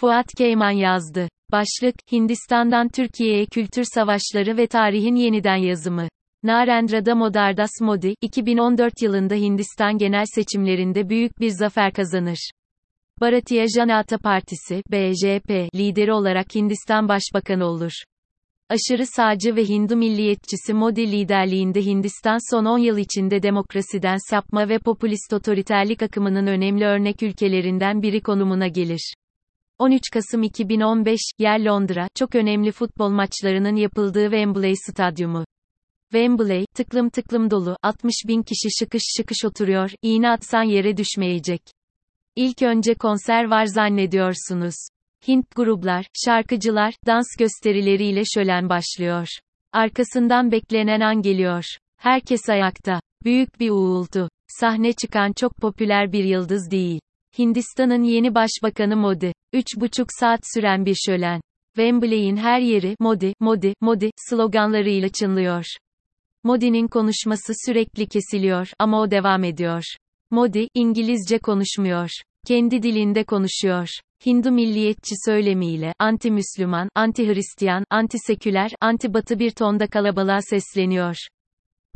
Fuat Keyman yazdı. Başlık, Hindistan'dan Türkiye'ye kültür savaşları ve tarihin yeniden yazımı. Narendra Damodar Modi, 2014 yılında Hindistan genel seçimlerinde büyük bir zafer kazanır. Bharatiya Janata Partisi, BJP, lideri olarak Hindistan Başbakanı olur. Aşırı sağcı ve Hindu milliyetçisi Modi liderliğinde Hindistan son 10 yıl içinde demokrasiden sapma ve popülist otoriterlik akımının önemli örnek ülkelerinden biri konumuna gelir. 13 Kasım 2015, yer Londra, çok önemli futbol maçlarının yapıldığı Wembley Stadyumu. Wembley, tıklım tıklım dolu, 60 bin kişi şıkış şıkış oturuyor, iğne atsan yere düşmeyecek. İlk önce konser var zannediyorsunuz. Hint gruplar, şarkıcılar, dans gösterileriyle şölen başlıyor. Arkasından beklenen an geliyor. Herkes ayakta. Büyük bir uğultu. Sahne çıkan çok popüler bir yıldız değil. Hindistan'ın yeni başbakanı Modi. Üç buçuk saat süren bir şölen. Wembley'in her yeri Modi, Modi, Modi sloganlarıyla çınlıyor. Modi'nin konuşması sürekli kesiliyor ama o devam ediyor. Modi, İngilizce konuşmuyor. Kendi dilinde konuşuyor. Hindu milliyetçi söylemiyle, anti-Müslüman, anti-Hristiyan, anti-seküler, anti-batı bir tonda kalabalığa sesleniyor.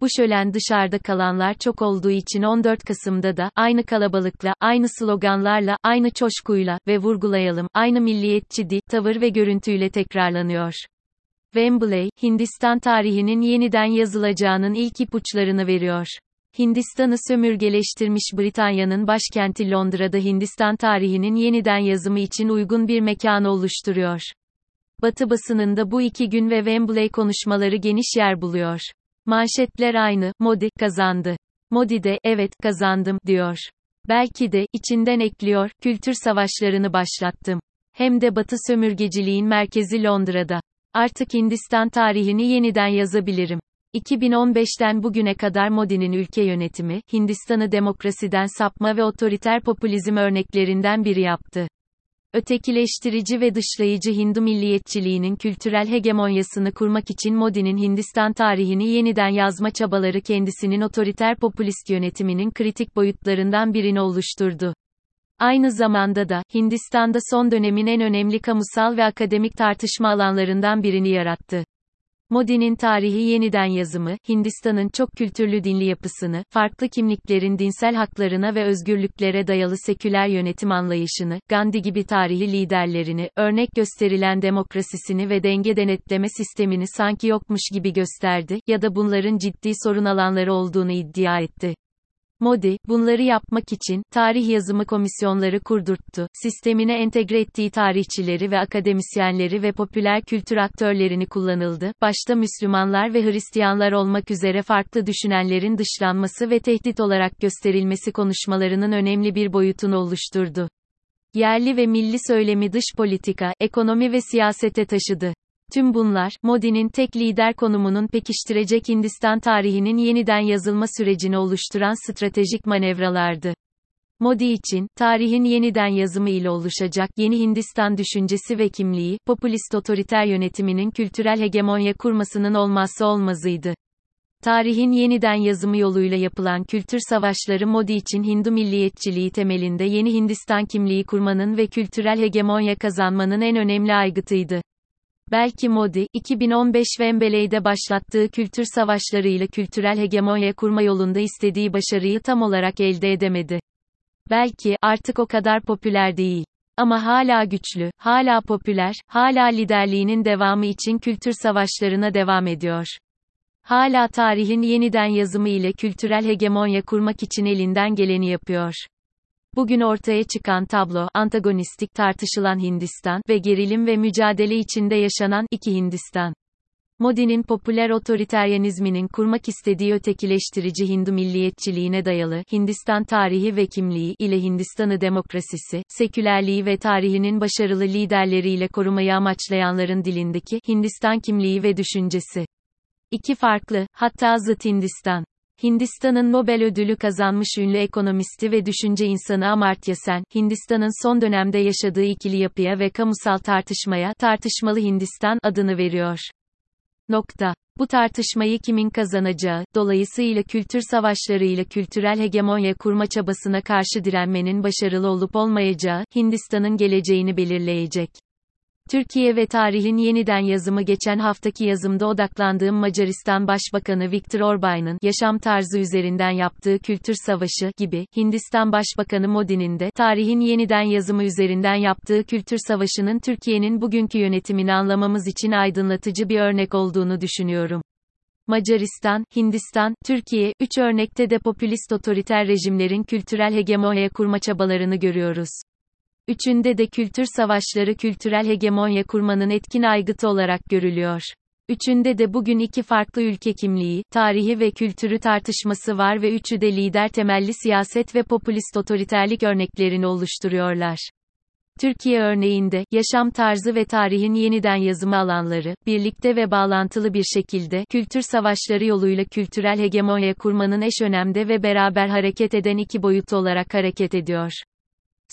Bu şölen dışarıda kalanlar çok olduğu için 14 Kasım'da da, aynı kalabalıkla, aynı sloganlarla, aynı coşkuyla, ve vurgulayalım, aynı milliyetçi di, tavır ve görüntüyle tekrarlanıyor. Wembley, Hindistan tarihinin yeniden yazılacağının ilk ipuçlarını veriyor. Hindistan'ı sömürgeleştirmiş Britanya'nın başkenti Londra'da Hindistan tarihinin yeniden yazımı için uygun bir mekan oluşturuyor. Batı basınında bu iki gün ve Wembley konuşmaları geniş yer buluyor. Manşetler aynı, Modi, kazandı. Modi de, evet, kazandım, diyor. Belki de, içinden ekliyor, kültür savaşlarını başlattım. Hem de Batı sömürgeciliğin merkezi Londra'da. Artık Hindistan tarihini yeniden yazabilirim. 2015'ten bugüne kadar Modi'nin ülke yönetimi, Hindistan'ı demokrasiden sapma ve otoriter popülizm örneklerinden biri yaptı. Ötekileştirici ve dışlayıcı Hindu milliyetçiliğinin kültürel hegemonyasını kurmak için Modi'nin Hindistan tarihini yeniden yazma çabaları kendisinin otoriter popülist yönetiminin kritik boyutlarından birini oluşturdu. Aynı zamanda da, Hindistan'da son dönemin en önemli kamusal ve akademik tartışma alanlarından birini yarattı. Modi'nin tarihi yeniden yazımı, Hindistan'ın çok kültürlü dinli yapısını, farklı kimliklerin dinsel haklarına ve özgürlüklere dayalı seküler yönetim anlayışını, Gandhi gibi tarihi liderlerini, örnek gösterilen demokrasisini ve denge denetleme sistemini sanki yokmuş gibi gösterdi, ya da bunların ciddi sorun alanları olduğunu iddia etti. Modi, bunları yapmak için, tarih yazımı komisyonları kurdurttu, sistemine entegre ettiği tarihçileri ve akademisyenleri ve popüler kültür aktörlerini kullanıldı, başta Müslümanlar ve Hristiyanlar olmak üzere farklı düşünenlerin dışlanması ve tehdit olarak gösterilmesi konuşmalarının önemli bir boyutunu oluşturdu. Yerli ve milli söylemi dış politika, ekonomi ve siyasete taşıdı. Tüm bunlar, Modi'nin tek lider konumunun pekiştirecek Hindistan tarihinin yeniden yazılma sürecini oluşturan stratejik manevralardı. Modi için, tarihin yeniden yazımı ile oluşacak yeni Hindistan düşüncesi ve kimliği, popülist otoriter yönetiminin kültürel hegemonya kurmasının olmazsa olmazıydı. Tarihin yeniden yazımı yoluyla yapılan kültür savaşları Modi için Hindu milliyetçiliği temelinde yeni Hindistan kimliği kurmanın ve kültürel hegemonya kazanmanın en önemli aygıtıydı. Belki Modi, 2015 Wembley'de başlattığı kültür savaşlarıyla kültürel hegemonya kurma yolunda istediği başarıyı tam olarak elde edemedi. Belki, artık o kadar popüler değil. Ama hala güçlü, hala popüler, hala liderliğinin devamı için kültür savaşlarına devam ediyor. Hala tarihin yeniden yazımı ile kültürel hegemonya kurmak için elinden geleni yapıyor. Bugün ortaya çıkan tablo, antagonistik tartışılan Hindistan ve gerilim ve mücadele içinde yaşanan iki Hindistan. Modi'nin popüler otoriteryenizminin kurmak istediği ötekileştirici Hindu milliyetçiliğine dayalı Hindistan tarihi ve kimliği ile Hindistan'ı demokrasisi, sekülerliği ve tarihinin başarılı liderleriyle korumayı amaçlayanların dilindeki Hindistan kimliği ve düşüncesi. İki farklı, hatta zıt Hindistan. Hindistan'ın Nobel ödülü kazanmış ünlü ekonomisti ve düşünce insanı Amartya Sen, Hindistan'ın son dönemde yaşadığı ikili yapıya ve kamusal tartışmaya, tartışmalı Hindistan adını veriyor. Nokta. Bu tartışmayı kimin kazanacağı, dolayısıyla kültür savaşlarıyla kültürel hegemonya kurma çabasına karşı direnmenin başarılı olup olmayacağı, Hindistan'ın geleceğini belirleyecek. Türkiye ve tarihin yeniden yazımı geçen haftaki yazımda odaklandığım Macaristan Başbakanı Viktor Orban'ın yaşam tarzı üzerinden yaptığı kültür savaşı gibi Hindistan Başbakanı Modi'nin de tarihin yeniden yazımı üzerinden yaptığı kültür savaşının Türkiye'nin bugünkü yönetimini anlamamız için aydınlatıcı bir örnek olduğunu düşünüyorum. Macaristan, Hindistan, Türkiye, üç örnekte de popülist otoriter rejimlerin kültürel hegemonya kurma çabalarını görüyoruz. Üçünde de kültür savaşları kültürel hegemonya kurmanın etkin aygıtı olarak görülüyor. Üçünde de bugün iki farklı ülke kimliği, tarihi ve kültürü tartışması var ve üçü de lider temelli siyaset ve popülist otoriterlik örneklerini oluşturuyorlar. Türkiye örneğinde, yaşam tarzı ve tarihin yeniden yazımı alanları, birlikte ve bağlantılı bir şekilde, kültür savaşları yoluyla kültürel hegemonya kurmanın eş önemde ve beraber hareket eden iki boyutu olarak hareket ediyor.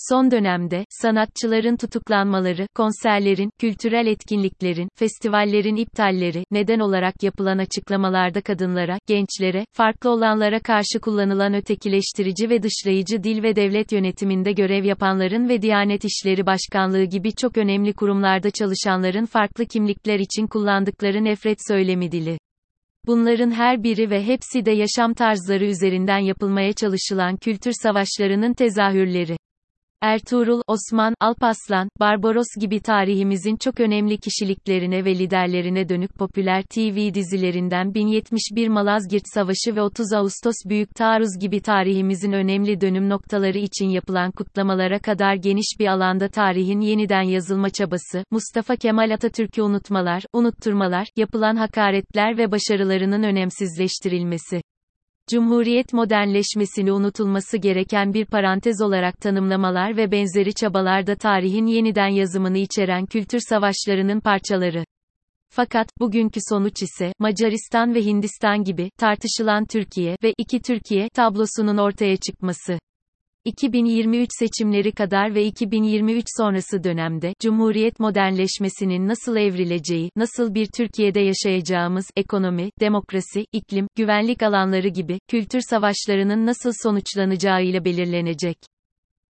Son dönemde, sanatçıların tutuklanmaları, konserlerin, kültürel etkinliklerin, festivallerin iptalleri, neden olarak yapılan açıklamalarda kadınlara, gençlere, farklı olanlara karşı kullanılan ötekileştirici ve dışlayıcı dil ve devlet yönetiminde görev yapanların ve Diyanet İşleri Başkanlığı gibi çok önemli kurumlarda çalışanların farklı kimlikler için kullandıkları nefret söylemi dili. Bunların her biri ve hepsi de yaşam tarzları üzerinden yapılmaya çalışılan kültür savaşlarının tezahürleri. Ertuğrul, Osman, Alpaslan, Barbaros gibi tarihimizin çok önemli kişiliklerine ve liderlerine dönük popüler TV dizilerinden 1071 Malazgirt Savaşı ve 30 Ağustos Büyük Taarruz gibi tarihimizin önemli dönüm noktaları için yapılan kutlamalara kadar geniş bir alanda tarihin yeniden yazılma çabası, Mustafa Kemal Atatürk'ü unutmalar, unutturmalar, yapılan hakaretler ve başarılarının önemsizleştirilmesi. Cumhuriyet modernleşmesini unutulması gereken bir parantez olarak tanımlamalar ve benzeri çabalar da tarihin yeniden yazımını içeren kültür savaşlarının parçaları. Fakat, bugünkü sonuç ise, Macaristan ve Hindistan gibi, tartışılan Türkiye ve iki Türkiye tablosunun ortaya çıkması. 2023 seçimleri kadar ve 2023 sonrası dönemde, Cumhuriyet modernleşmesinin nasıl evrileceği, nasıl bir Türkiye'de yaşayacağımız, ekonomi, demokrasi, iklim, güvenlik alanları gibi, kültür savaşlarının nasıl sonuçlanacağıyla belirlenecek.